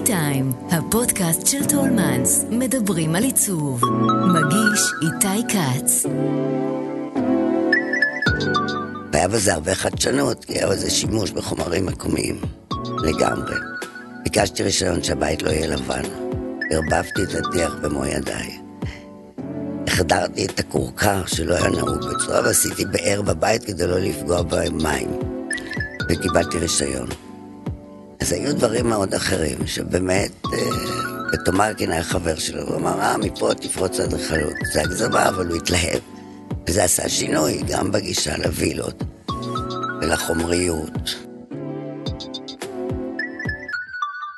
טי טיים, הפודקאסט של טולמנס, מדברים על עיצוב. מגיש איתי כץ. והיה בזה הרבה חדשנות, כי היה בזה שימוש בחומרים מקומיים, לגמרי. ביקשתי רישיון שהבית לא יהיה לבן. ערבבתי את הטיח במו ידיי. החדרתי את הכורכר שלא היה נהוג בצורה, ועשיתי באר בבית כדי לא לפגוע במים. וקיבלתי רישיון. אז היו דברים מאוד אחרים, שבאמת, אה, ותומרקין היה חבר שלו, הוא אמר, אה, מפה תפרוץ אדריכלות. זה הגזמה, אבל הוא התלהב. וזה עשה שינוי גם בגישה לווילות ולחומריות.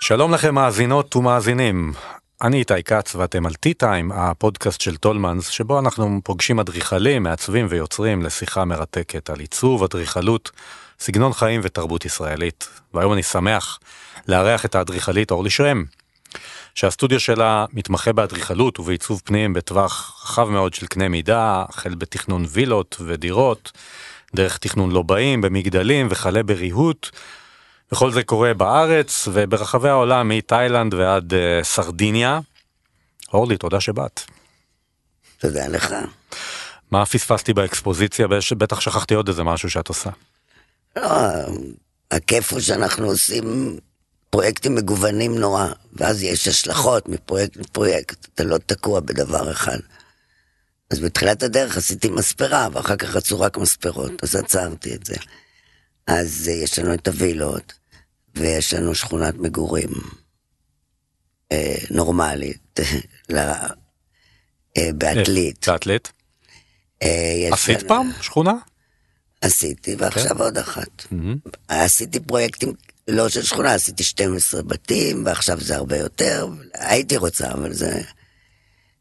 שלום לכם מאזינות ומאזינים. אני איתי כץ ואתם על T-Time, הפודקאסט של טולמנס, שבו אנחנו פוגשים אדריכלים, מעצבים ויוצרים לשיחה מרתקת על עיצוב, אדריכלות, סגנון חיים ותרבות ישראלית. והיום אני שמח לארח את האדריכלית אורלי שרם, שהסטודיו שלה מתמחה באדריכלות ובעיצוב פנים בטווח רחב מאוד של קנה מידה, החל בתכנון וילות ודירות, דרך תכנון לובעים במגדלים וכלה בריהוט. וכל זה קורה בארץ וברחבי העולם מתאילנד ועד uh, סרדיניה. אורלי, תודה שבאת. תודה לך. מה פספסתי באקספוזיציה? בטח שכחתי עוד איזה משהו שאת עושה. לא, הכיף הוא שאנחנו עושים פרויקטים מגוונים נורא, ואז יש השלכות מפרויקט לפרויקט, אתה לא תקוע בדבר אחד. אז בתחילת הדרך עשיתי מספרה, ואחר כך רצו רק מספרות, אז עצרתי את זה. אז אה, יש לנו את הווילות, ויש לנו שכונת מגורים אה, נורמלית, ל, אה, בעתלית. בעתלית? אה, עשית לנו... פעם שכונה? עשיתי, ועכשיו okay. כן. עוד אחת. Mm-hmm. עשיתי פרויקטים, לא של שכונה, עשיתי 12 בתים, ועכשיו זה הרבה יותר. הייתי רוצה, אבל זה...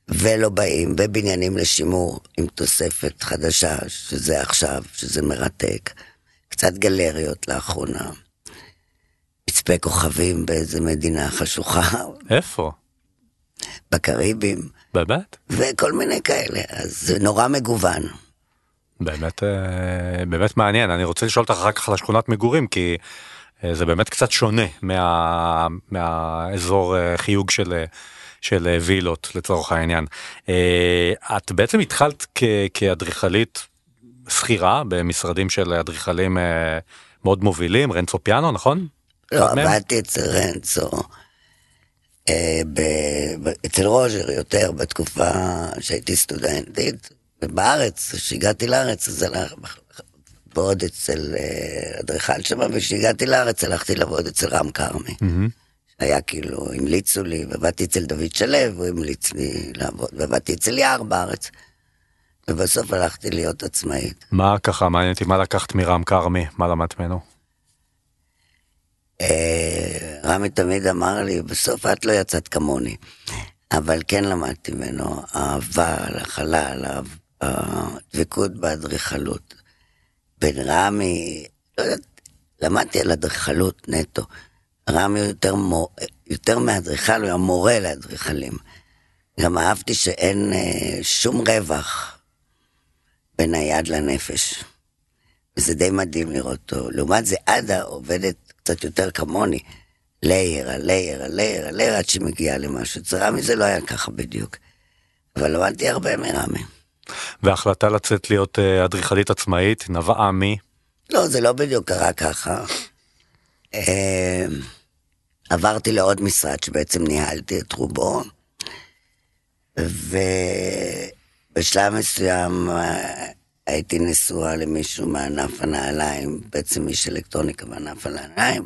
ולא באים, ובניינים לשימור עם תוספת חדשה, שזה עכשיו, שזה מרתק. קצת גלריות לאחרונה. מצפה כוכבים באיזה מדינה חשוכה. איפה? בקריבים. באמת? וכל מיני כאלה, אז זה נורא מגוון. באמת, אה, באמת מעניין, אני רוצה לשאול אותך אחר כך על השכונת מגורים, כי אה, זה באמת קצת שונה מה, מהאזור אה, חיוג של, של וילות לצורך העניין. את בעצם התחלת כ, כאדריכלית שכירה במשרדים של אדריכלים מאוד מובילים, רנצו פיאנו, נכון? לא, עבדתי אצל רנצו, אצל רוז'ר יותר בתקופה שהייתי סטודנטית. ובארץ, כשהגעתי לארץ, אז הלך, ועוד אצל אה, אדריכל שם, וכשהגעתי לארץ הלכתי לעבוד אצל רם כרמי. היה כאילו, המליצו לי, ועבדתי אצל דוד שלו, הוא המליץ לי לעבוד, ועבדתי אצל יער בארץ. ובסוף הלכתי להיות עצמאית. מה ככה, מעניין אותי, מה לקחת מרם כרמי? מה למדת ממנו? אה, רמי תמיד אמר לי, בסוף את לא יצאת כמוני. אבל כן למדתי ממנו אהבה לחלל, הדבקות באדריכלות. בין רמי, לא יודעת, למדתי על אדריכלות נטו. רמי יותר, מור, יותר מאדריכל, הוא היה מורה לאדריכלים. גם אהבתי שאין אה, שום רווח בין היד לנפש. וזה די מדהים לראות אותו. לעומת זה, עדה עובדת קצת יותר כמוני. לייר, הלייר, הלייר, הלייר, עד שמגיעה למשהו. אצל רמי זה לא היה ככה בדיוק. אבל למדתי הרבה מרמי. וההחלטה לצאת להיות אה, אדריכלית עצמאית נבעה מי? לא, זה לא בדיוק קרה ככה. אה, עברתי לעוד משרד שבעצם ניהלתי את רובו, ובשלב מסוים אה, הייתי נשואה למישהו מענף הנעליים, בעצם איש אלקטרוניקה בענף הנעליים,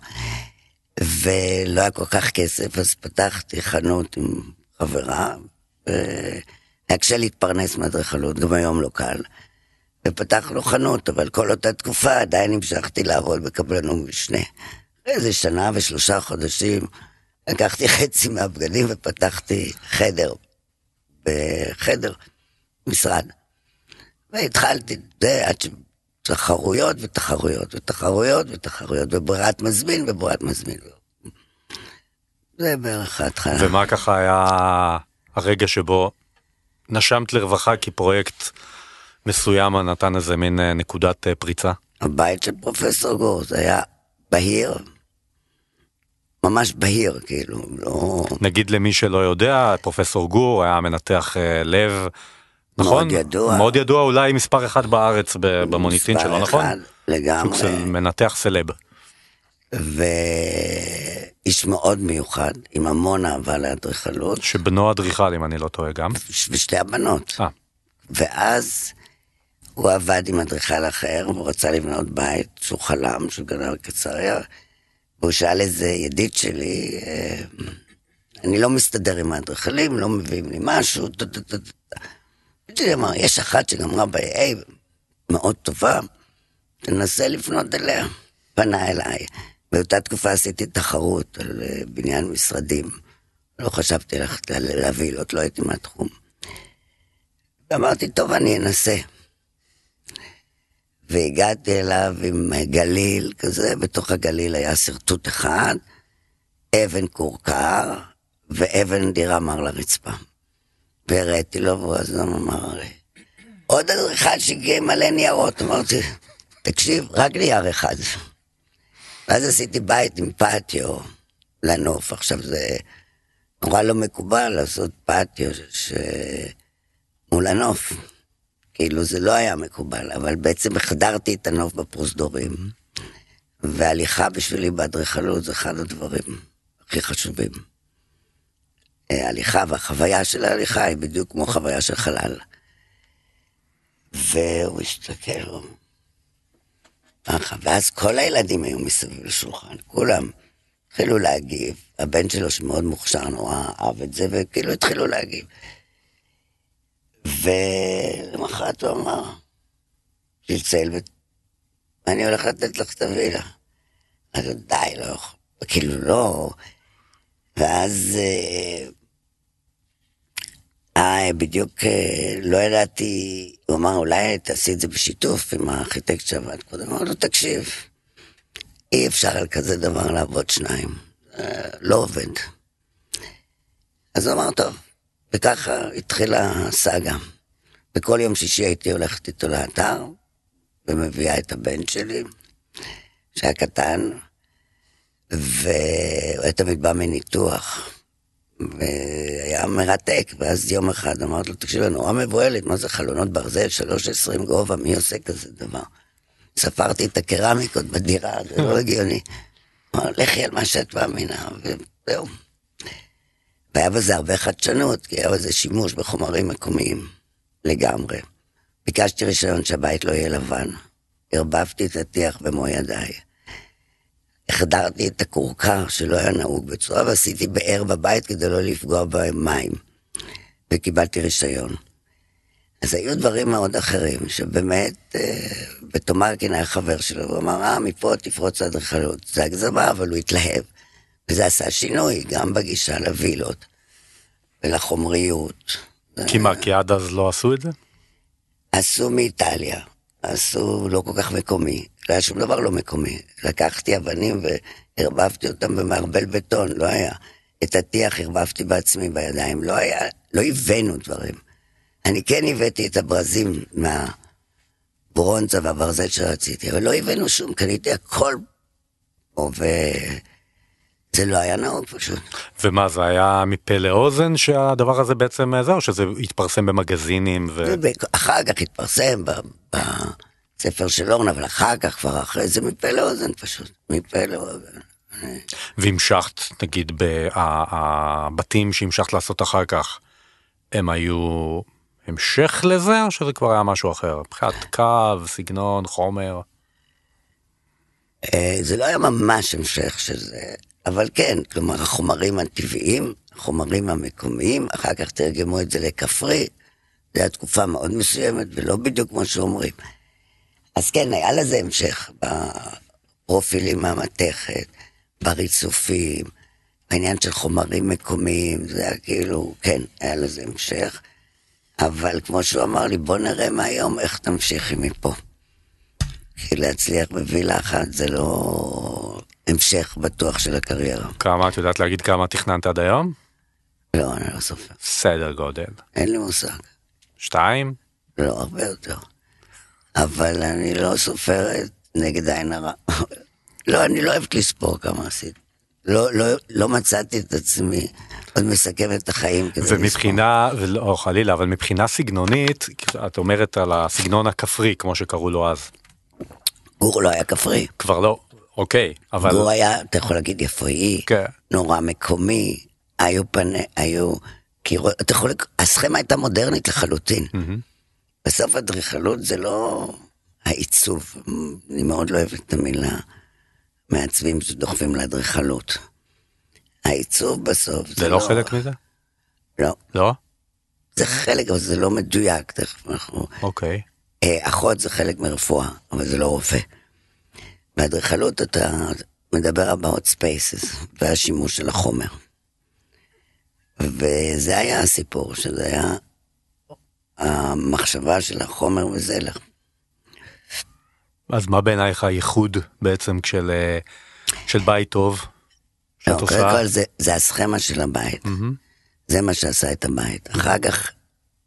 ולא היה כל כך כסף, אז פתחתי חנות עם חברה, היה קשה להתפרנס מאדריכלות, גם היום לא קל. ופתחנו חנות, אבל כל אותה תקופה עדיין המשכתי לעבוד בקבלנות משנה. איזה שנה ושלושה חודשים לקחתי חצי מהבגדים ופתחתי חדר, בחדר, משרד. והתחלתי, זה עד ש... תחרויות ותחרויות ותחרויות ותחרויות וברירת מזמין וברירת מזמין. זה בערך ההתחלה. ומה ככה היה הרגע שבו נשמת לרווחה כי פרויקט מסוים נתן איזה מין אה, נקודת אה, פריצה? הבית של פרופסור גור, זה היה בהיר, ממש בהיר, כאילו, לא... נגיד למי שלא יודע, פרופסור גור היה מנתח אה, לב, נכון? מאוד ידוע. מאוד ידוע, אולי מספר אחד בארץ במוניטין מספר שלו, נכון? אחד לגמרי. סוג של מנתח סלב. ואיש מאוד מיוחד, עם המון אהבה לאדריכלות, שבנו אדריכל אם אני לא טועה גם. ושתי הבנות. אה, ואז הוא עבד עם אדריכל אחר, והוא רצה לבנות בית שהוא חלם, שהוא גנב בקיסריה, והוא שאל איזה ידיד שלי, אה, אני לא מסתדר עם האדריכלים, לא מביאים לי משהו. ידידי אמר, יש אחת שגמרה ב-A, מאוד טובה, תנסה לפנות אליה. פנה אליי. באותה תקופה עשיתי תחרות על אה, בניין משרדים. לא חשבתי ללכת לה- להבהילות, לא הייתי מהתחום. ואמרתי, טוב, אני אנסה. והגעתי אליו עם גליל כזה, בתוך הגליל היה שרטוט אחד, אבן כורכר ואבן דירה מר לרצפה. והראיתי לו, והוא אז אמר, עוד אדריכל שהגיע מלא ניירות. אמרתי, תקשיב, רק נייר אחד. ואז עשיתי בית עם פטיו לנוף. עכשיו זה נורא לא מקובל לעשות פטיו ש... מול הנוף. כאילו זה לא היה מקובל, אבל בעצם החדרתי את הנוף בפרוזדורים. והליכה בשבילי באדריכלות זה אחד הדברים הכי חשובים. אה, הליכה והחוויה של ההליכה היא בדיוק כמו חוויה של חלל. והוא הסתכל, הוא ככה, ואז כל הילדים היו מסביב לשולחן, כולם התחילו להגיב. הבן שלו שמאוד מוכשר נורא אהב את זה, וכאילו התחילו להגיב. ולמחרת הוא אמר, צלצל, ו- אני הולך לתת לך את הווילה. אז די, לא יכול, כאילו לא. ואז אה, בדיוק לא ידעתי, הוא אמר, אולי תעשי את זה בשיתוף עם הארכיטקט שעבד קודם. אמרתי לו, תקשיב, אי אפשר על כזה דבר לעבוד שניים, אה, לא עובד. אז הוא אמר, טוב, וככה התחילה הסאגה. וכל יום שישי הייתי הולכת איתו לאתר, ומביאה את הבן שלי, שהיה קטן, והוא היה תמיד בא מניתוח. והיה מרתק, ואז יום אחד אמרתי לו, תקשיב, אני נורא מבוהלת, מה זה חלונות ברזל, 3.20 גובה, מי עושה כזה דבר? ספרתי את הקרמיקות בדירה, זה לא הגיוני. אמר, לכי על מה שאת מאמינה, וזהו. והיה בזה הרבה חדשנות, כי היה בזה שימוש בחומרים מקומיים לגמרי. ביקשתי רישיון שהבית לא יהיה לבן. ערבבתי את הטיח במו ידיי. החדרתי את הכורכר שלא היה נהוג בצורה, ועשיתי באר בבית כדי לא לפגוע במים. וקיבלתי רישיון. אז היו דברים מאוד אחרים, שבאמת, אה, ותומרקין היה חבר שלו, והוא אמר, אה, מפה תפרוץ לאדריכלות. זה הגזמה, אבל הוא התלהב. וזה עשה שינוי, גם בגישה לווילות, ולחומריות. כי מה, כי עד אז לא עשו את זה? עשו מאיטליה, עשו לא כל כך מקומי, לא היה שום דבר לא מקומי. לקחתי אבנים וערבבתי אותם במערבל בטון, לא היה. את הטיח ערבבתי בעצמי בידיים, לא היה, לא הבאנו דברים. אני כן הבאתי את הברזים מהברונזה והברזל שרציתי, אבל לא הבאנו שום, קניתי הכל פה, וזה לא היה נהוג פשוט. ומה, זה היה מפה לאוזן שהדבר הזה בעצם אה, זה, או שזה התפרסם במגזינים ו... אחר כך התפרסם ב- בספר של אורנה, אבל אחר כך, כבר אחרי זה, מפה לאוזן פשוט, מפה לאוזן. והמשכת, נגיד, הבתים שהמשכת לעשות אחר כך, הם היו המשך לזה, או שזה כבר היה משהו אחר? מבחינת קו, סגנון, חומר? אה, זה לא היה ממש המשך של זה, אבל כן, כלומר, החומרים הטבעיים, החומרים המקומיים, אחר כך תרגמו את זה לכפרי, זו הייתה תקופה מאוד מסוימת, ולא בדיוק כמו שאומרים. אז כן, היה לזה המשך בפרופילים מהמתכת, בריצופים, בעניין של חומרים מקומיים, זה היה כאילו, כן, היה לזה המשך. אבל כמו שהוא אמר לי, בוא נראה מהיום איך תמשיכי מפה. כי להצליח בווילה אחת זה לא המשך בטוח של הקריירה. כמה, את יודעת להגיד כמה תכננת עד היום? לא, אני לא סופר. סדר גודל. אין לי מושג. שתיים? לא, הרבה יותר. אבל אני לא סופרת נגד עין הרע. לא, אני לא אוהבת לספור כמה עשיתי. לא, לא, לא מצאתי את עצמי עוד מסכמת את החיים כדי ומבחינה, ולא חלילה, אבל מבחינה סגנונית, את אומרת על הסגנון הכפרי, כמו שקראו לו אז. גור לא היה כפרי. כבר לא, אוקיי, אבל... גור היה, אתה יכול להגיד, יפואי, כן. נורא מקומי, היו פני, היו קירות, אתה יכול, הסכמה הייתה מודרנית לחלוטין. בסוף אדריכלות זה לא העיצוב, אני מאוד לא אוהבת את המילה מעצבים שדוחפים לאדריכלות. העיצוב בסוף זה לא חלק מזה? לא, לא? זה חלק, אבל זה לא מדויק, תכף אנחנו... אוקיי. אה, אחות זה חלק מרפואה, אבל זה לא רופא. באדריכלות אתה מדבר about spaces והשימוש של החומר. וזה היה הסיפור, שזה היה המחשבה של החומר וזלח. אז מה בעינייך הייחוד בעצם של, אה, של בית טוב? לא? קודם כל זה, זה הסכמה של הבית. זה מה שעשה את הבית. אחר כך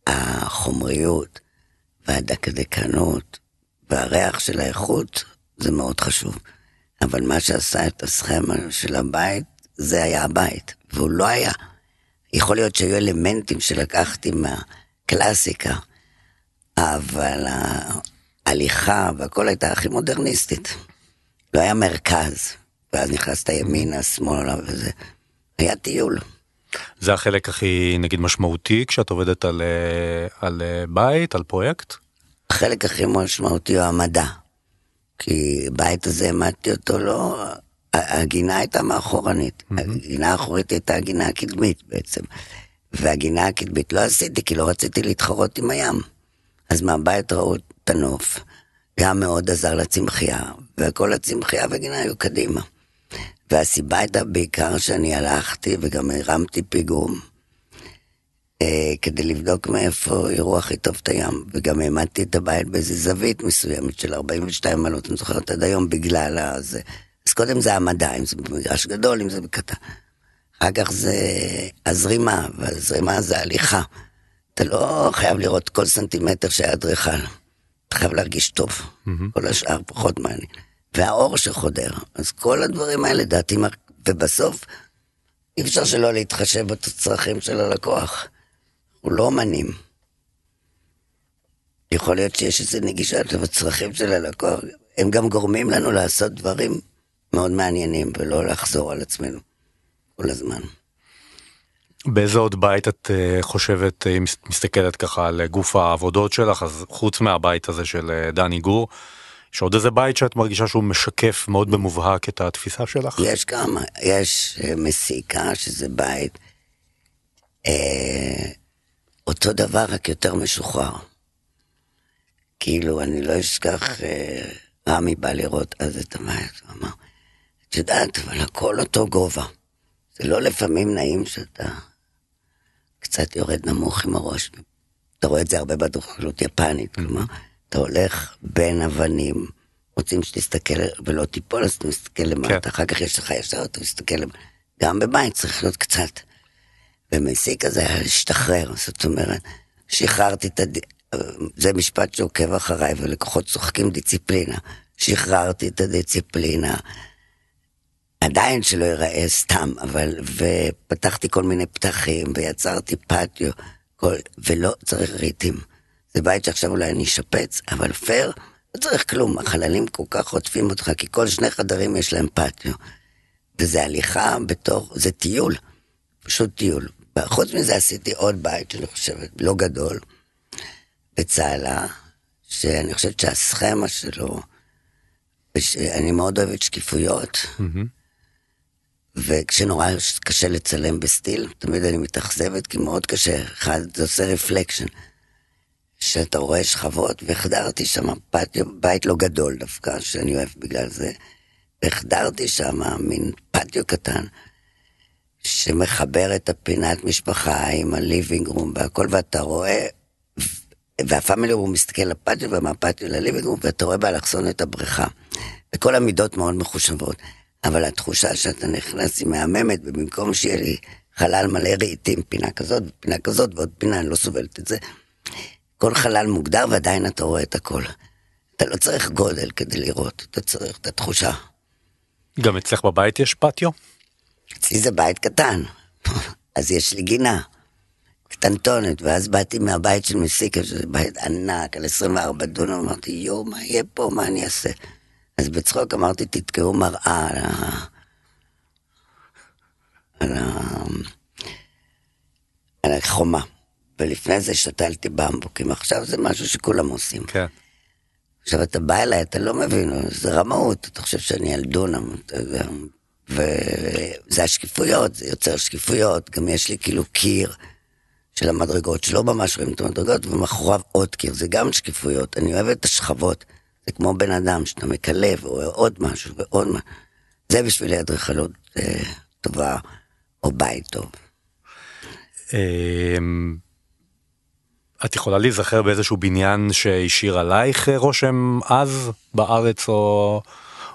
החומריות והדקדקנות והריח של האיכות זה מאוד חשוב. אבל מה שעשה את הסכמה של הבית, זה היה הבית, והוא לא היה. יכול להיות שהיו אלמנטים שלקחתי מהקלאסיקה, אבל ההליכה והכל הייתה הכי מודרניסטית. לא היה מרכז, ואז נכנסת ימינה, שמאלה וזה. היה טיול. זה החלק הכי נגיד משמעותי כשאת עובדת על, אה, על אה, בית, על פרויקט? החלק הכי משמעותי הוא המדע. כי בית הזה העמדתי אותו לא... הגינה הייתה מאחורנית. הגינה האחורית הייתה הגינה הקדמית בעצם. והגינה הקדמית לא עשיתי כי לא רציתי להתחרות עם הים. אז מהבית ראו את הנוף. גם מאוד עזר לצמחייה, וכל הצמחייה והגינה היו קדימה. והסיבה הייתה בעיקר שאני הלכתי וגם הרמתי פיגום. אה, כדי לבדוק מאיפה יראו הכי טוב את הים, וגם העמדתי את הבית באיזה זווית מסוימת של 42 מעלות, אני זוכרת עד היום בגלל הזה. אז קודם זה המדע, אם זה במגרש גדול, אם זה בקטן. אחר כך זה הזרימה, והזרימה זה הליכה. אתה לא חייב לראות כל סנטימטר שהיה אדריכל. אתה חייב להרגיש טוב, mm-hmm. כל השאר פחות מעניין. והאור שחודר, אז כל הדברים האלה, דעתי, ובסוף אי אפשר שלא להתחשב בצרכים של הלקוח. הוא לא אומנים. יכול להיות שיש איזה נגישה בצרכים של הלקוח, הם גם גורמים לנו לעשות דברים מאוד מעניינים ולא לחזור על עצמנו כל הזמן. באיזה עוד בית את uh, חושבת, אם uh, מסתכלת ככה על גוף העבודות שלך, אז חוץ מהבית הזה של uh, דני גור, יש עוד איזה בית שאת מרגישה שהוא משקף מאוד במובהק את התפיסה שלך? יש כמה, יש מסיקה שזה בית, uh, אותו דבר רק יותר משוחרר. כאילו, אני לא אשכח, uh, רמי בא לראות אז את הבית, הוא אמר, את יודעת, אבל הכל אותו גובה. זה לא לפעמים נעים שאתה קצת יורד נמוך עם הראש. אתה רואה את זה הרבה בדוכנות יפנית, כלומר, אתה הולך בין אבנים, רוצים שתסתכל ולא תיפול, אז אתה מסתכל למטה, כן. אחר כך יש לך ישר, אתה מסתכל למטה. גם בבית צריך להיות קצת. ומסיק הזה היה להשתחרר, זאת אומרת, שחררתי את הד... זה משפט שעוקב אחריי, ולקוחות צוחקים דיציפלינה. שחררתי את הדיציפלינה. עדיין שלא ייראה סתם, אבל, ופתחתי כל מיני פתחים, ויצרתי פטיו, כל, ולא צריך ריתים. זה בית שעכשיו אולי אני אשפץ, אבל פייר, לא צריך כלום, החללים כל כך חוטפים אותך, כי כל שני חדרים יש להם פטיו. וזה הליכה בתור, זה טיול, פשוט טיול. וחוץ מזה עשיתי עוד בית, שאני חושבת, לא גדול, בצהלה, שאני חושבת שהסכמה שלו, אני מאוד אוהבת שקיפויות, mm-hmm. וכשנורא קשה לצלם ב still, תמיד אני מתאכזבת, כי מאוד קשה, אחד, זה עושה reflection. שאתה רואה שכבות, והחדרתי שם פטיו, בית לא גדול דווקא, שאני אוהבת בגלל זה, והחדרתי שם מין פטיו קטן, שמחבר את הפינת משפחה עם ה living room והכל, ואתה רואה, וה family room מסתכל לפטיו ומהפטיו ל living room, ואתה רואה באלכסון את הבריכה. וכל המידות מאוד מחושבות. אבל התחושה שאתה נכנס היא מהממת, ובמקום שיהיה לי חלל מלא רהיטים, פינה כזאת ופינה כזאת ועוד פינה, אני לא סובלת את זה. כל חלל מוגדר ועדיין אתה רואה את הכל. אתה לא צריך גודל כדי לראות, אתה צריך את התחושה. גם אצלך בבית יש פטיו? אצלי זה בית קטן, אז יש לי גינה. קטנטונת, ואז באתי מהבית של מסיקה, שזה בית ענק, על 24 דונם, אמרתי, יואו, מה יהיה פה, מה אני אעשה? אז בצחוק אמרתי, תתקעו מראה על ה... על ה... על החומה. ולפני זה שתלתי במבוקים, עכשיו זה משהו שכולם עושים. כן. עכשיו אתה בא אליי, אתה לא מבין, זה רמאות, אתה חושב שאני על דונם, אתה יודע, וזה השקיפויות, זה יוצר שקיפויות, גם יש לי כאילו קיר של המדרגות, שלא ממש רואים את המדרגות, ומאחוריו עוד קיר, זה גם שקיפויות, אני אוהב את השכבות, זה כמו בן אדם שאתה מקלב, או עוד משהו ועוד משהו, זה בשבילי אדריכלות אה, טובה, או בית טוב. אמ, את יכולה להיזכר באיזשהו בניין שהשאיר עלייך רושם אז בארץ או,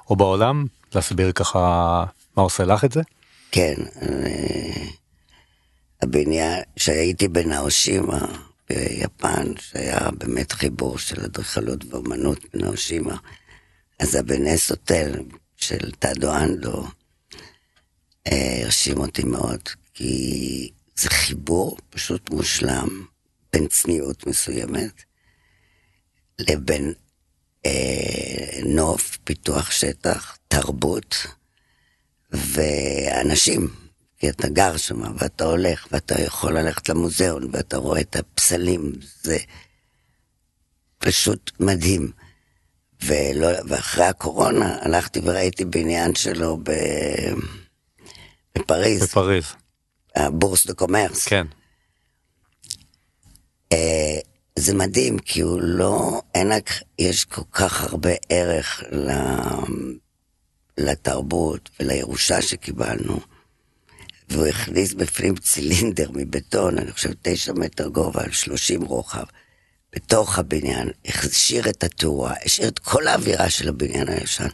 או בעולם? להסביר ככה מה עושה לך את זה? כן, אה, הבניין, כשהייתי בנאושימה ביפן, שהיה באמת חיבור של אדריכלות ואומנות בנאושימה, אז הבנס הוטל של טאדו אנדו אה, הרשים אותי מאוד, כי זה חיבור פשוט מושלם בין צניעות מסוימת לבין אה, נוף, פיתוח שטח, תרבות ואנשים. כי אתה גר שם ואתה הולך ואתה יכול ללכת למוזיאון ואתה רואה את הפסלים, זה פשוט מדהים. ולא, ואחרי הקורונה הלכתי וראיתי בניין שלו ב... בפריז. בפריז. ה Bourse de Commerce. כן. אה, זה מדהים, כי הוא לא, אין, יש כל כך הרבה ערך לתרבות ולירושה שקיבלנו. והוא הכניס בפנים צילינדר מבטון, אני חושב תשע מטר גובה על שלושים רוחב, בתוך הבניין, השאיר את התאורה, השאיר את כל האווירה של הבניין הישן,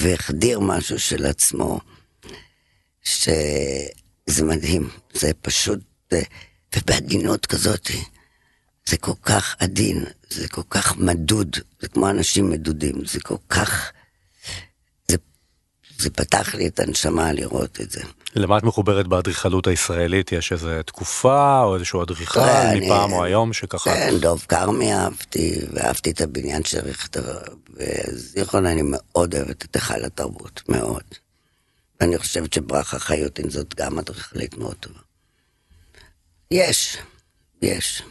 והחדיר משהו של עצמו, שזה מדהים, זה פשוט, ובעדינות כזאת, זה כל כך עדין, זה כל כך מדוד, זה כמו אנשים מדודים, זה כל כך... זה, זה פתח לי את הנשמה לראות את זה. למה את מחוברת באדריכלות הישראלית? יש איזו תקופה או איזשהו אדריכל מפעם או היום שככה... כן, דוב כרמי אהבתי, ואהבתי את הבניין של ריכטר, וזיכרון אני מאוד אוהבת את היכל התרבות, מאוד. ואני חושבת שברכה חיוטין זאת גם אדריכלית מאוד טובה. יש, יש.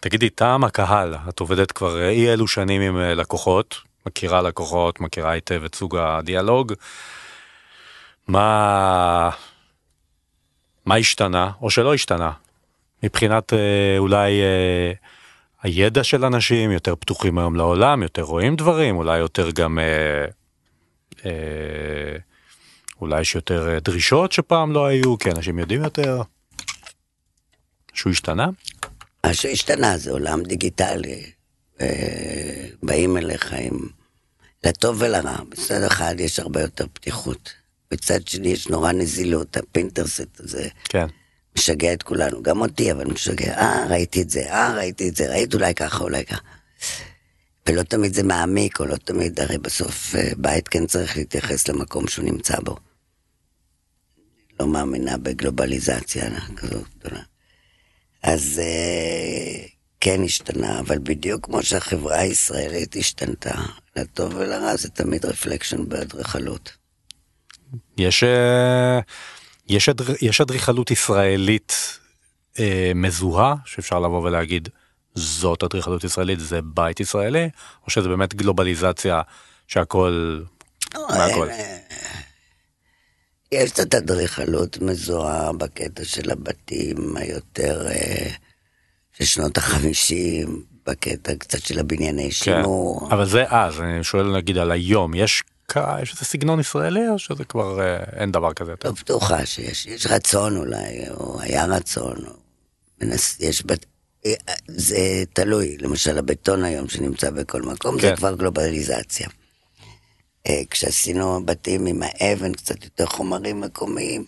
תגידי, טעם הקהל, את עובדת כבר אי אלו שנים עם אה, לקוחות, מכירה לקוחות, מכירה היטב את סוג הדיאלוג. מה, מה השתנה, או שלא השתנה, מבחינת אה, אולי אה, הידע של אנשים, יותר פתוחים היום לעולם, יותר רואים דברים, אולי יותר גם, אה, אה, אולי יש יותר אה, דרישות שפעם לא היו, כי אנשים יודעים יותר. שהוא השתנה? מה שהשתנה זה עולם דיגיטלי. אה, באים אליך עם... לטוב ולרע. בצד אחד יש הרבה יותר פתיחות. בצד שני יש נורא נזילות, הפינטרסט הזה. כן. משגע את כולנו, גם אותי, אבל משגע. אה, ראיתי את זה, אה, ראיתי את זה, ראית אולי ככה, אולי ככה. ולא תמיד זה מעמיק, או לא תמיד, הרי בסוף אה, בית כן צריך להתייחס למקום שהוא נמצא בו. לא מאמינה בגלובליזציה כזאת גדולה. אז אה, כן השתנה, אבל בדיוק כמו שהחברה הישראלית השתנתה, לטוב ולרע זה תמיד רפלקשן באדריכלות. יש, אה, יש, אדר, יש אדריכלות ישראלית אה, מזוהה שאפשר לבוא ולהגיד זאת אדריכלות ישראלית זה בית ישראלי או שזה באמת גלובליזציה שהכל. מהכל. יש קצת אדריכלות מזוהה בקטע של הבתים היותר אה, של שנות החמישים, בקטע קצת של הבנייני כן, שימור. אבל זה אז, אני שואל נגיד על היום, יש, יש איזה סגנון ישראלי או שזה כבר אה, אין דבר כזה? לא בטוחה שיש, יש רצון אולי, או היה רצון, או מנס, יש בת... אה, זה תלוי, למשל הבטון היום שנמצא בכל מקום, כן. זה כבר גלובליזציה. אה, כשעשינו בתים עם האבן, קצת יותר חומרים מקומיים.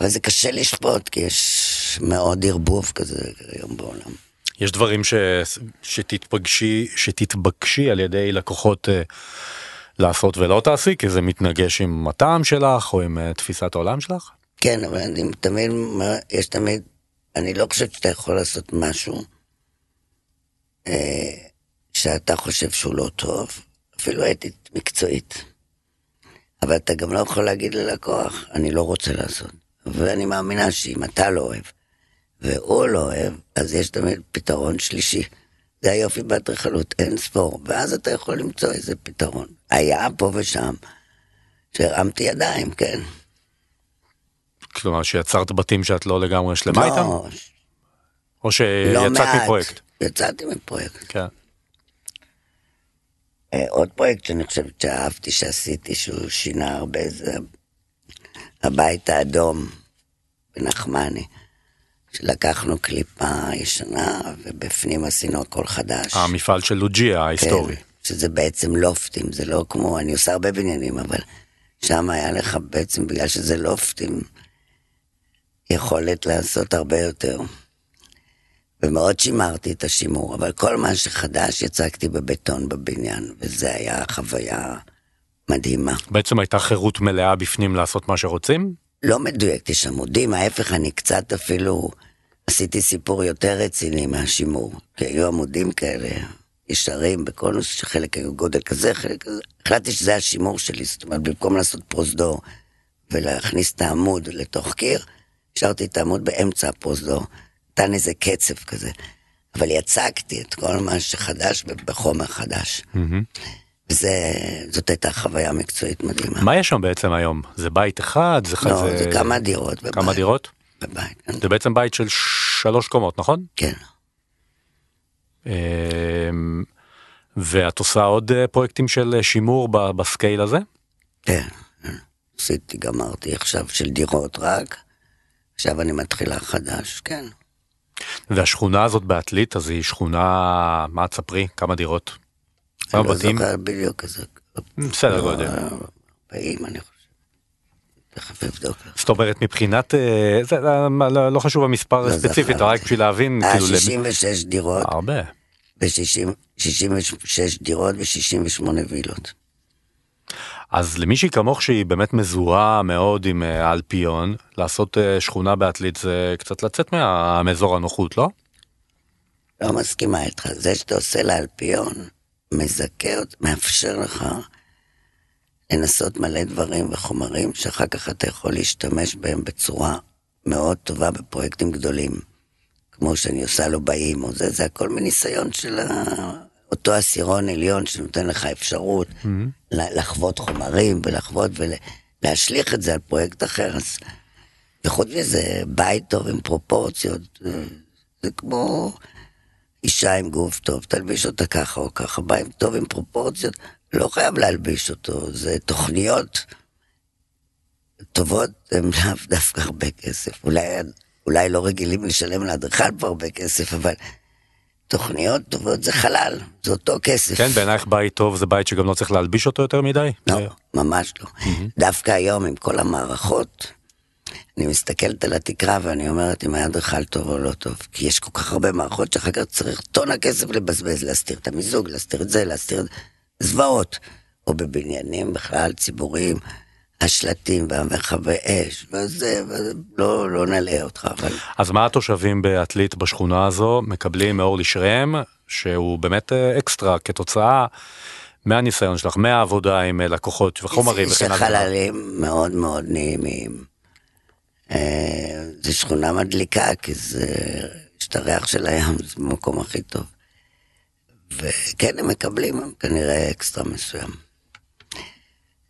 אבל זה קשה לשפוט, כי יש מאוד ערבוב כזה היום בעולם. יש דברים ש... שתתפגשי, שתתבקשי על ידי לקוחות אה, לעשות ולא תעשי, כי זה מתנגש עם הטעם שלך או עם uh, תפיסת העולם שלך? כן, אבל אני תמיד, יש תמיד, אני לא חושב שאתה יכול לעשות משהו אה, שאתה חושב שהוא לא טוב, אפילו אתית מקצועית. אבל אתה גם לא יכול להגיד ללקוח, אני לא רוצה לעשות. ואני מאמינה שאם אתה לא אוהב, והוא לא אוהב, אז יש תמיד פתרון שלישי. זה היופי באדריכלות, אין ספור, ואז אתה יכול למצוא איזה פתרון. היה פה ושם, שהרמתי ידיים, כן. כלומר, שיצרת בתים שאת לא לגמרי שלמה איתם? לא, או לא שיצאת מעט. מפרויקט? יצאתי מפרויקט. כן. אה, עוד פרויקט שאני חושבת שאהבתי שעשיתי, שהוא שינה הרבה, זה הבית האדום בנחמני. שלקחנו קליפה ישנה, ובפנים עשינו הכל חדש. המפעל של לוג'יה ההיסטורי. כן, שזה בעצם לופטים, זה לא כמו, אני עושה הרבה בניינים, אבל שם היה לך בעצם, בגלל שזה לופטים, יכולת לעשות הרבה יותר. ומאוד שימרתי את השימור, אבל כל מה שחדש יצקתי בבטון בבניין, וזה היה חוויה מדהימה. בעצם הייתה חירות מלאה בפנים לעשות מה שרוצים? לא מדויק, יש עמודים, ההפך, אני קצת אפילו עשיתי סיפור יותר רציני מהשימור. כי היו עמודים כאלה, ישרים, בקונוס, שחלק היו גודל כזה, חלק כזה. החלטתי שזה השימור שלי, זאת אומרת, במקום לעשות פרוזדור ולהכניס את העמוד לתוך קיר, השארתי את העמוד באמצע הפרוזדור, נתן איזה קצב כזה. אבל יצקתי את כל מה שחדש בחומר חדש. וזה, זאת הייתה חוויה מקצועית מדהימה. מה יש שם בעצם היום? זה בית אחד? זה לא, זה- זה כמה דירות בבית. כמה דירות? בבית, כן. זה בעצם בית של שלוש קומות, נכון? כן. אמ, ואת עושה עוד אה, פרויקטים של אה, שימור בסקייל הזה? כן, עשיתי, גמרתי עכשיו של דירות רק, עכשיו אני מתחילה חדש, כן. והשכונה הזאת בעתלית, אז היא שכונה, מה תספרי? כמה דירות? כמה אני לא בתים? זוכר בדיוק איזה... בסדר גודל. 40 אני חושב. תכף אבדוק. זאת אומרת מבחינת, אה, זה לא לא חשוב המספר לא הספציפי, זכרתי. רק בשביל להבין, אה, כאילו, 66 דירות, הרבה. ו-66 דירות ו-68 וילות. אז למישהי כמוך שהיא באמת מזוהה מאוד עם אה, האלפיון, לעשות שכונה בעתלית זה קצת לצאת מה- מאזור הנוחות, לא? לא מסכימה איתך, זה שאתה עושה לאלפיון, מזכה, מאפשר לך לנסות מלא דברים וחומרים שאחר כך אתה יכול להשתמש בהם בצורה מאוד טובה בפרויקטים גדולים. כמו שאני עושה לו באים או זה, זה הכל מניסיון של ה... אותו עשירון עליון שנותן לך אפשרות ל- לחוות חומרים ולחוות ולהשליך את זה על פרויקט אחר. אז... וחוץ מזה, בית טוב עם פרופורציות, זה כמו אישה עם גוף טוב, תלביש אותה ככה או ככה, בית טוב עם פרופורציות, לא חייב להלביש אותו, זה תוכניות טובות, הם לאו דווקא הרבה כסף. אולי, אולי לא רגילים לשלם לאדריכל פה הרבה כסף, אבל תוכניות טובות זה חלל, זה אותו כסף. כן, בעינייך בית טוב זה בית שגם לא צריך להלביש אותו יותר מדי? לא, ממש לא. דווקא היום עם כל המערכות, אני מסתכלת על התקרה ואני אומרת אם היה אדריכל טוב או לא טוב. כי יש כל כך הרבה מערכות שאחר כך צריך טון הכסף לבזבז, להסתיר את המיזוג, להסתיר את זה, להסתיר את. זוועות. או בבניינים בכלל ציבוריים, השלטים והמרחבי אש, וזה, וזה לא, לא נלאה אותך, אבל אז מה התושבים בעתלית בשכונה הזו מקבלים מאורלי שרם, שהוא באמת אה, אקסטרה כתוצאה מהניסיון שלך, מהעבודה עם אה, לקוחות וחומרים יש וכן הלאה. חללים מאוד מאוד נעימים. אה, זו שכונה מדליקה, כי זה, יש את הריח של הים, זה המקום הכי טוב. וכן, הם מקבלים כנראה אקסטרה מסוים.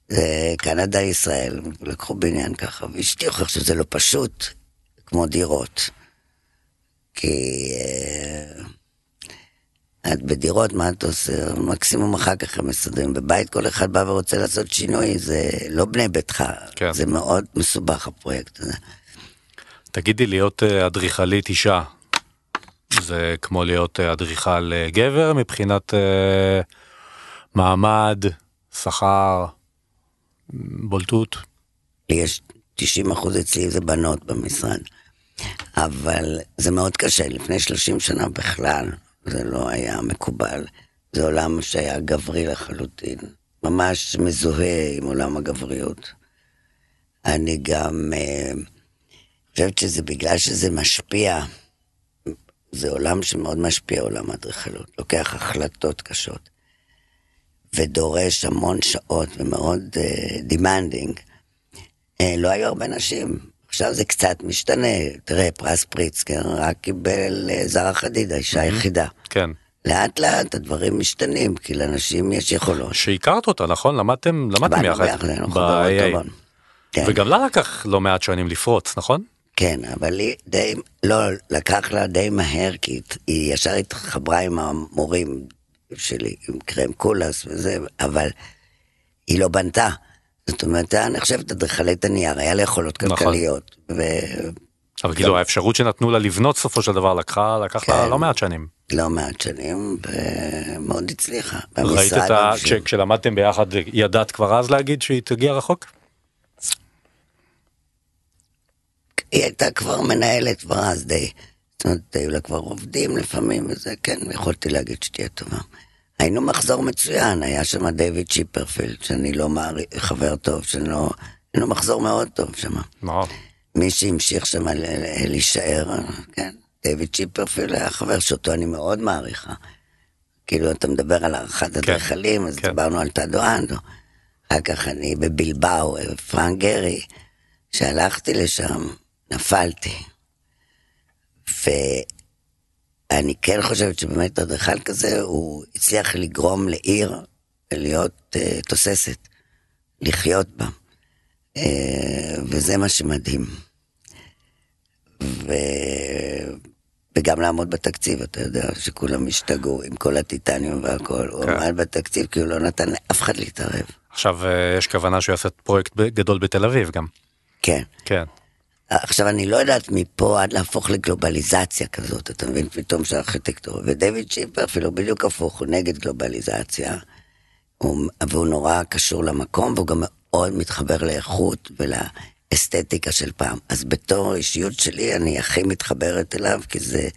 זה קנדה ישראל, לקחו בניין ככה, והשטיחו איך שזה לא פשוט, כמו דירות. כי אה, את בדירות, מה אתה עושה? מקסימום אחר כך הם מסדרים. בבית כל אחד בא ורוצה לעשות שינוי, זה לא בני ביתך. כן. זה מאוד מסובך הפרויקט הזה. תגידי, להיות אה, אדריכלית אישה, זה כמו להיות אה, אדריכל אה, גבר מבחינת אה, מעמד, שכר, בולטות? יש 90 אחוז אצלי זה בנות במשרד. אבל זה מאוד קשה, לפני 30 שנה בכלל זה לא היה מקובל. זה עולם שהיה גברי לחלוטין. ממש מזוהה עם עולם הגבריות. אני גם אה, חושבת שזה בגלל שזה משפיע, זה עולם שמאוד משפיע, עולם האדריכלות. לוקח החלטות קשות, ודורש המון שעות ומאוד demanding. אה, אה, לא היו הרבה נשים, עכשיו זה קצת משתנה. תראה, פרס פריצקר רק קיבל אה, זאהה חדיד, האישה היחידה. כן. לאט לאט הדברים משתנים, כי לאנשים יש יכולות. שהכרת אותה, נכון? למדתם, למדתם באנו יחד. ביחד, היינו חברות. כן. וגם לה לקח לא מעט שנים לפרוץ, נכון? כן, אבל היא די, לא, לקח לה די מהר, כי היא ישר התחברה עם המורים שלי, עם קרם קולס וזה, אבל היא לא בנתה. זאת אומרת, אני חושבת, אדריכלית הנייר, היה לה יכולות נכון. כלכליות. ו... אבל כאילו האפשרות שנתנו לה לבנות סופו של דבר לקחה, לקח לה כן. לא מעט שנים. לא מעט שנים, ומאוד הצליחה. ראית את ה... כש- כשלמדתם ביחד ידעת כבר אז להגיד שהיא תגיע רחוק? היא הייתה כבר מנהלת כבר אז די. זאת אומרת, היו לה כבר עובדים לפעמים וזה, כן, יכולתי להגיד שתהיה טובה. היינו מחזור מצוין, היה שם דיוויד שיפרפילד, שאני לא מעריך, חבר טוב, שאני לא... היינו מחזור מאוד טוב שם. לא. מי שהמשיך שם להישאר, כן, דיוויד שיפרפילד היה חבר שאותו אני מאוד מעריכה. כאילו, אתה מדבר על הערכת אדריכלים, אז כן. דיברנו על טאדו אנדו. אחר כך אני בבלבאו, פרנק גרי, שהלכתי לשם, נפלתי. ואני כן חושבת שבאמת אדריכל כזה, הוא הצליח לגרום לעיר להיות uh, תוססת, לחיות בה. Uh, וזה מה שמדהים. ו... וגם לעמוד בתקציב, אתה יודע, שכולם השתגעו עם כל הטיטניום והכל. הוא כן. עמד בתקציב כי הוא לא נתן לאף אחד להתערב. עכשיו אה, יש כוונה שהוא יעשה פרויקט גדול בתל אביב גם. כן. כן. עכשיו, אני לא יודעת מפה עד להפוך לגלובליזציה כזאת, אתה מבין? פתאום של ארכיטקטורה. ודייוויד שיפר אפילו בדיוק הפוך, הוא נגד גלובליזציה, הוא, והוא נורא קשור למקום, והוא גם מאוד מתחבר לאיכות ולאסתטיקה של פעם. אז בתור אישיות שלי, אני הכי מתחברת אליו, כי זה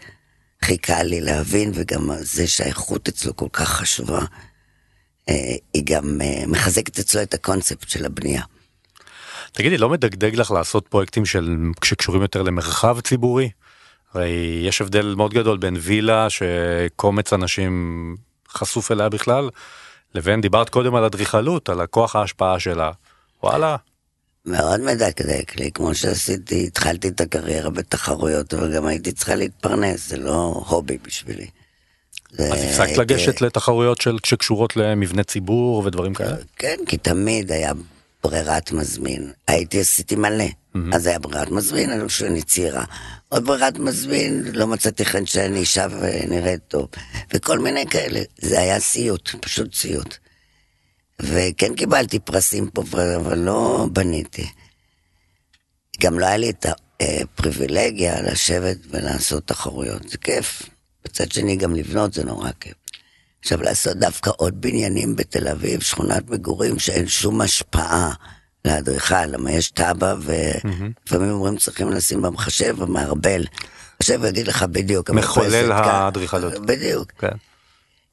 הכי קל לי להבין, וגם זה שהאיכות אצלו כל כך חשובה, אה, היא גם אה, מחזקת אצלו את הקונספט של הבנייה. תגידי, לא מדגדג לך לעשות פרויקטים של שקשורים יותר למרחב ציבורי? הרי יש הבדל מאוד גדול בין וילה שקומץ אנשים חשוף אליה בכלל, לבין דיברת קודם על אדריכלות, על הכוח ההשפעה שלה. וואלה, מאוד מדקדק לי, כמו שעשיתי, התחלתי את הקריירה בתחרויות, אבל גם הייתי צריכה להתפרנס, זה לא הובי בשבילי. אז הפסקת לגשת לתחרויות שקשורות למבני ציבור ודברים כאלה? כן, כי תמיד היה ברירת מזמין. הייתי, עשיתי מלא. אז היה ברירת מזמין, אני חושב שאני צעירה. עוד ברירת מזמין, לא מצאתי חן שאני אישה ונראית טוב. וכל מיני כאלה. זה היה סיוט, פשוט סיוט. וכן קיבלתי פרסים פה, אבל לא בניתי. גם לא היה לי את הפריבילגיה לשבת ולעשות תחרויות, זה כיף. מצד שני, גם לבנות זה נורא כיף. עכשיו, לעשות דווקא עוד בניינים בתל אביב, שכונת מגורים שאין שום השפעה לאדריכל, למה יש תב"ע, ולפעמים אומרים צריכים לשים במחשב ומערבל. מחשב יגיד לך בדיוק. מחולל המרפסת כאן. האדריכלות. בדיוק. כן.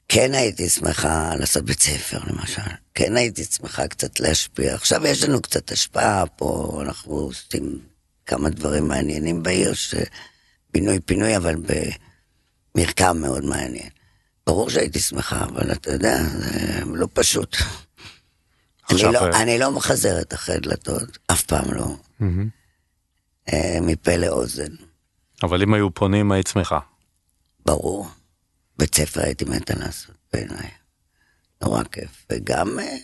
כן הייתי שמחה לעשות בית ספר למשל, כן הייתי שמחה קצת להשפיע. עכשיו יש לנו קצת השפעה פה, אנחנו עושים כמה דברים מעניינים בעיר, שבינוי פינוי, אבל במרקם מאוד מעניין. ברור שהייתי שמחה, אבל אתה יודע, זה לא פשוט. אני לא, אה, אני לא מחזרת אחרי דלתות, אף פעם לא. אה, מפה לאוזן, אבל אם היו פונים היית שמחה. ברור. בית ספר הייתי מתה לעשות, בעיניי. נורא כיף. וגם אה,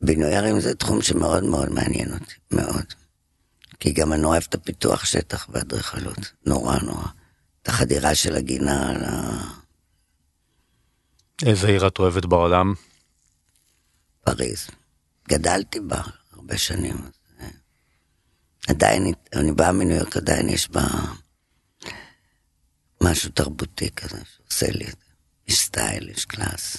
בינוי ערים זה תחום שמאוד מאוד מעניין אותי, מאוד. כי גם אני אוהב את הפיתוח שטח ואדריכלות, נורא נורא. את החדירה של הגינה על איזה עיר את אוהבת בעולם? פריז. גדלתי בה הרבה שנים. אה, עדיין, אני באה מניו יורק, עדיין יש בה משהו תרבותי כזה שעושה לי את זה. יש style, יש class.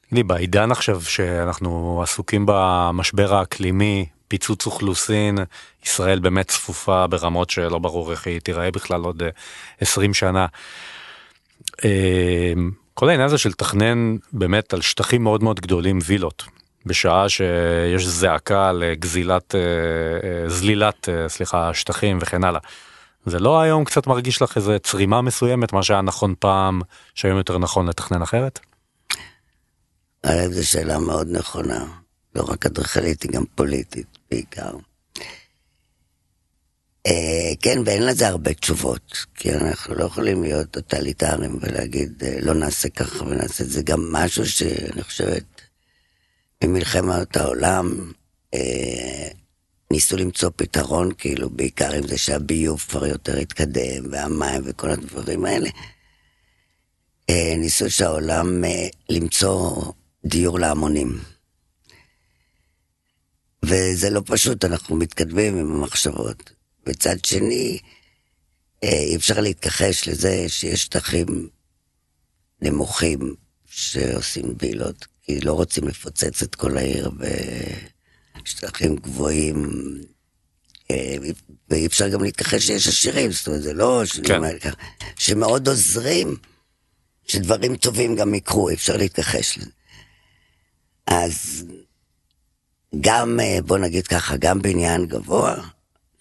תגידי, בעידן עכשיו שאנחנו עסוקים במשבר האקלימי, פיצוץ אוכלוסין, ישראל באמת צפופה ברמות שלא ברור איך היא תיראה בכלל עוד אה, 20 שנה. אה, כל העניין הזה של לתכנן באמת על שטחים מאוד מאוד גדולים וילות, בשעה שיש זעקה לגזילת, אה, אה, זלילת, אה, סליחה, שטחים וכן הלאה. זה לא היום קצת מרגיש לך איזה צרימה מסוימת, מה שהיה נכון פעם, שהיום יותר נכון לתכנן אחרת? זו שאלה מאוד נכונה, לא רק אדריכלית, היא גם פוליטית בעיקר. אה, כן, ואין לזה הרבה תשובות, כי אנחנו לא יכולים להיות טוטליטריים ולהגיד אה, לא נעשה ככה ונעשה את זה. גם משהו שאני חושבת, ממלחמת העולם, אה, ניסו למצוא פתרון, כאילו, בעיקר עם זה שהביוב כבר יותר התקדם, והמים וכל הדברים האלה. ניסו שהעולם למצוא דיור להמונים. וזה לא פשוט, אנחנו מתקדמים עם המחשבות. מצד שני, אה, אי אפשר להתכחש לזה שיש שטחים נמוכים שעושים וילות, כי לא רוצים לפוצץ את כל העיר בשטחים גבוהים, אה, ואי אפשר גם להתכחש שיש עשירים, זאת אומרת, זה לא כן. שמאוד עוזרים שדברים טובים גם יקרו, אי אפשר להתכחש לזה. אז גם, אה, בוא נגיד ככה, גם בניין גבוה,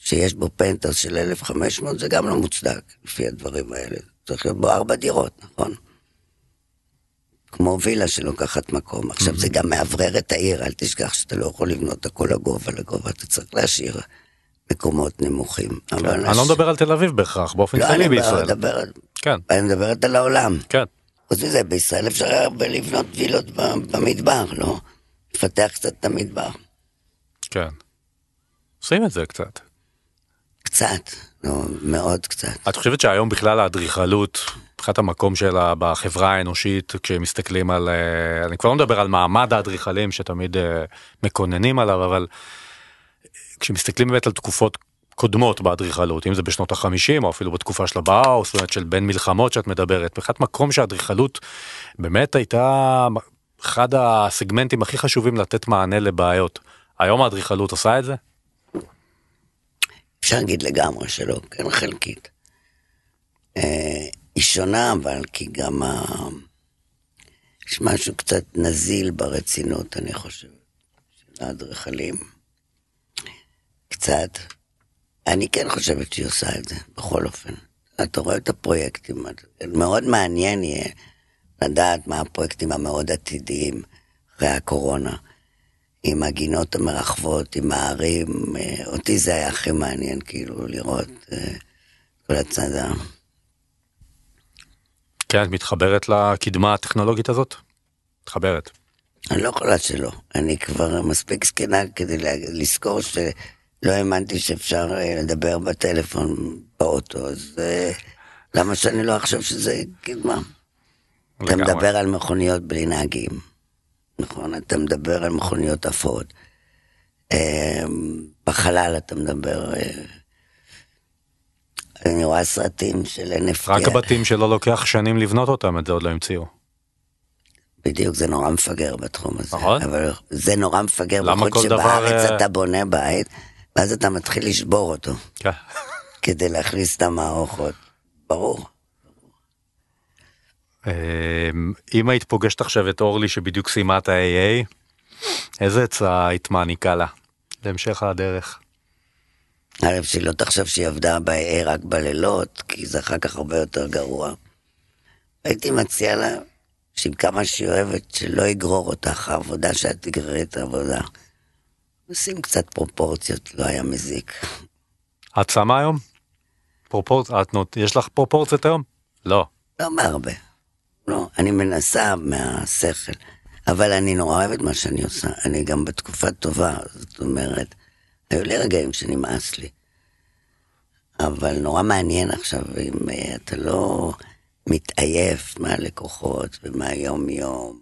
שיש בו פנטס של 1,500, זה גם לא מוצדק, לפי הדברים האלה. צריך להיות בו ארבע דירות, נכון? כמו וילה שלוקחת מקום. עכשיו, זה גם מאוורר את העיר, אל תשכח שאתה לא יכול לבנות הכל לגובה לגובה, אתה צריך להשאיר מקומות נמוכים. כן. אני לא מדבר על תל אביב בהכרח, באופן לא, כללי בישראל. כן. אני מדברת על העולם. כן. חוץ מזה, בישראל אפשר הרבה לבנות וילות במדבר, לא? לפתח קצת את המדבר. כן. עושים את זה קצת. קצת, לא, מאוד קצת. את חושבת שהיום בכלל האדריכלות, מבחינת המקום שלה בחברה האנושית, כשמסתכלים על, אה, אני כבר לא מדבר על מעמד האדריכלים שתמיד אה, מקוננים עליו, אבל כשמסתכלים באמת על תקופות קודמות באדריכלות, אם זה בשנות החמישים או אפילו בתקופה של הבאוס, זאת אומרת של בין מלחמות שאת מדברת, מבחינת מקום שהאדריכלות באמת הייתה אחד הסגמנטים הכי חשובים לתת מענה לבעיות. היום האדריכלות עושה את זה? אפשר להגיד לגמרי שלא, כן חלקית. אה, היא שונה, אבל כי גם ה... יש משהו קצת נזיל ברצינות, אני חושב, של האדריכלים. קצת. אני כן חושבת שהיא עושה את זה, בכל אופן. אתה רואה את הפרויקטים, מאוד מעניין יהיה לדעת מה הפרויקטים המאוד עתידיים אחרי הקורונה. עם הגינות המרחבות, עם הערים, אה, אותי זה היה הכי מעניין, כאילו, לראות אה, כל הצד ה... כן, את מתחברת לקדמה הטכנולוגית הזאת? מתחברת. אני לא יכולה שלא. אני כבר מספיק זקנה כדי לזכור שלא האמנתי שאפשר אה, לדבר בטלפון באוטו, אז למה שאני לא אחשוב שזה קדמה? אתה מדבר על מכוניות בלי נהגים. נכון? אתה מדבר על מכוניות אפות. אמ, בחלל אתה מדבר... אה, אני רואה סרטים של NFT. רק הבתים שלא לוקח שנים לבנות אותם, את זה עוד לא המציאו. בדיוק, זה נורא מפגר בתחום הזה. נכון. אבל זה נורא מפגר, בכל שבארץ דבר... אתה בונה בית, ואז אתה מתחיל לשבור אותו. כן. כדי להכניס את המערכות. ברור. אמ, אם היית פוגשת עכשיו את אורלי שבדיוק סיימה את ה-AA, איזה עצה היית מעניקה לה להמשך הדרך? א', שהיא לא תחשוב שהיא עבדה ב-AA רק בלילות, כי זה אחר כך הרבה יותר גרוע. הייתי מציע לה שעם כמה שהיא אוהבת, שלא יגרור אותך העבודה שאת תגררי את העבודה. עושים קצת פרופורציות, לא היה מזיק. את שמה היום? פרופורציות? יש לך פרופורציות היום? לא. לא מהרבה. לא, אני מנסה מהשכל, אבל אני נורא אוהבת מה שאני עושה. אני גם בתקופה טובה, זאת אומרת, היו לי רגעים שנמאס לי. אבל נורא מעניין עכשיו, אם אה, אתה לא מתעייף מהלקוחות ומהיום-יום,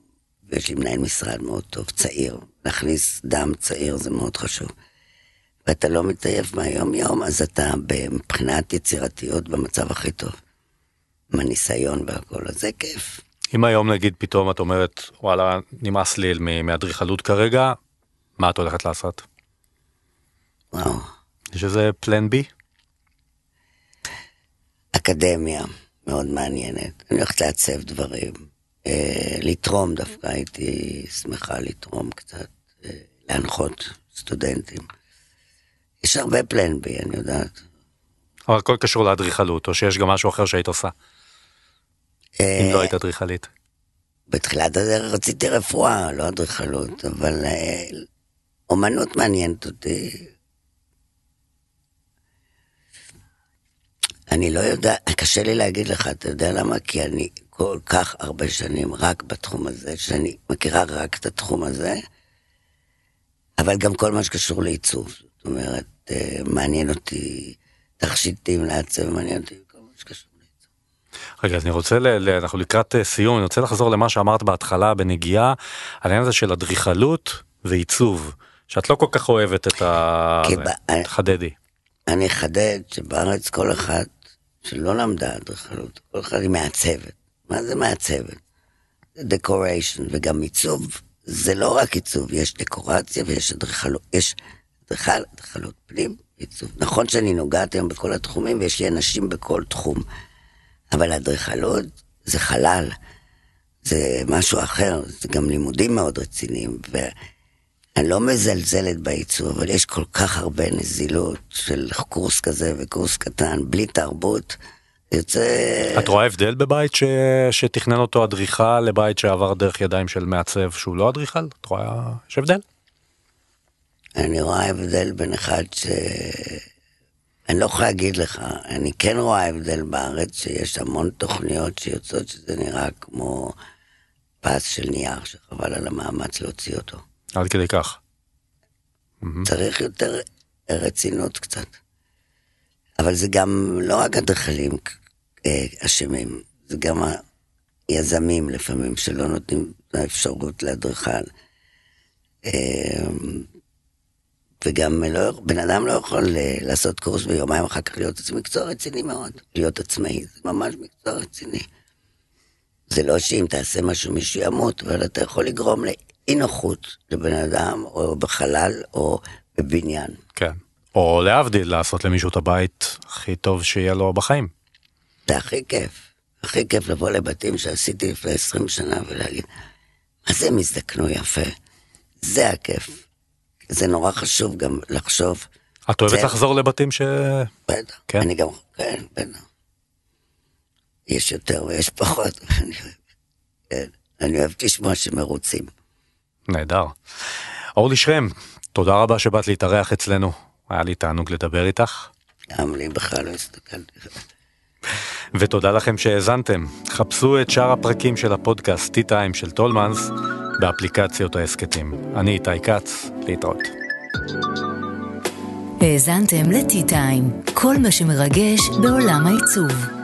ויש לי מנהל משרד מאוד טוב, צעיר, להכניס דם צעיר זה מאוד חשוב. ואתה לא מתעייף מהיום-יום, אז אתה מבחינת יצירתיות במצב הכי טוב. עם הניסיון והכל, אז זה כיף. אם היום נגיד פתאום את אומרת, וואלה, נמאס לי מאדריכלות כרגע, מה את הולכת לעשות? וואו. יש איזה פלן בי? אקדמיה, מאוד מעניינת. אני הולכת לעצב דברים. אה, לתרום דווקא, הייתי שמחה לתרום קצת, אה, להנחות סטודנטים. יש הרבה פלן בי, אני יודעת. אבל הכל קשור לאדריכלות, או שיש גם משהו אחר שהיית עושה, אם לא היית אדריכלית. בתחילת הדרך רציתי רפואה, לא אדריכלות, אבל אה, אומנות מעניינת אותי. אני לא יודע, קשה לי להגיד לך, אתה יודע למה? כי אני כל כך הרבה שנים רק בתחום הזה, שאני מכירה רק את התחום הזה, אבל גם כל מה שקשור לעיצוב. זאת אומרת, אה, מעניין אותי תכשיטים לעצב, מעניין אותי כל מה שקשור לעיצוב. רגע, אז אני רוצה, ל, ל, אנחנו לקראת אה, סיום, אני רוצה לחזור למה שאמרת בהתחלה בנגיעה, על העניין הזה של אדריכלות ועיצוב, שאת לא כל כך אוהבת את ה... ב- תחדדי. אני אחדד שבארץ כל אחד שלא למדה אדריכלות, כל אחד היא מעצבת. מה זה מעצבת? זה דקוריישן, וגם עיצוב, זה לא רק עיצוב, יש דקורציה ויש אדריכלות, יש אדריכל, אדריכלות פנים, עיצוב. נכון שאני נוגעת היום בכל התחומים ויש לי אנשים בכל תחום, אבל אדריכלות זה חלל, זה משהו אחר, זה גם לימודים מאוד רציניים, ואני לא מזלזלת בעיצוב, אבל יש כל כך הרבה נזילות של קורס כזה וקורס קטן, בלי תרבות, יוצא... את רואה הבדל בבית ש... שתכנן אותו אדריכל לבית שעבר דרך ידיים של מעצב שהוא לא אדריכל? את רואה, יש הבדל? אני רואה הבדל בין אחד ש... אני לא יכולה להגיד לך, אני כן רואה הבדל בארץ שיש המון תוכניות שיוצאות שזה נראה כמו פס של נייר שחבל על המאמץ להוציא אותו. עד כדי כך. צריך יותר רצינות קצת. אבל זה גם לא רק אדריכלים אה, אשמים, זה גם היזמים לפעמים שלא נותנים את האפשרות לאדריכל. וגם לא, בן אדם לא יכול אה, לעשות קורס ויומיים אחר כך להיות עצמאי, מקצוע רציני מאוד, להיות עצמאי, זה ממש מקצוע רציני. זה לא שאם תעשה משהו מישהו ימות, אבל אתה יכול לגרום לאי נוחות לבן אדם, או בחלל, או בבניין. כן. או להבדיל, לעשות למישהו את הבית הכי טוב שיהיה לו בחיים. זה הכי כיף. הכי כיף לבוא לבתים שעשיתי לפני 20 שנה ולהגיד, מה זה הם הזדקנו יפה? זה הכיף. זה נורא חשוב גם לחשוב. את אוהבת זה- לחזור לבתים ש... בטח. כן? אני גם, כן, בטח. יש יותר ויש פחות. כן. אני אוהב לשמוע שמרוצים. נהדר. אורלי שרם, תודה רבה שבאת להתארח אצלנו. היה לי תענוג לדבר איתך. גם לי בכלל לא הסתכלתי. ותודה לכם שהאזנתם. חפשו את שאר הפרקים של הפודקאסט T-Time של טולמנס באפליקציות ההסכתים. אני איתי כץ, להתראות. האזנתם ל-T-Time, כל מה שמרגש בעולם העיצוב.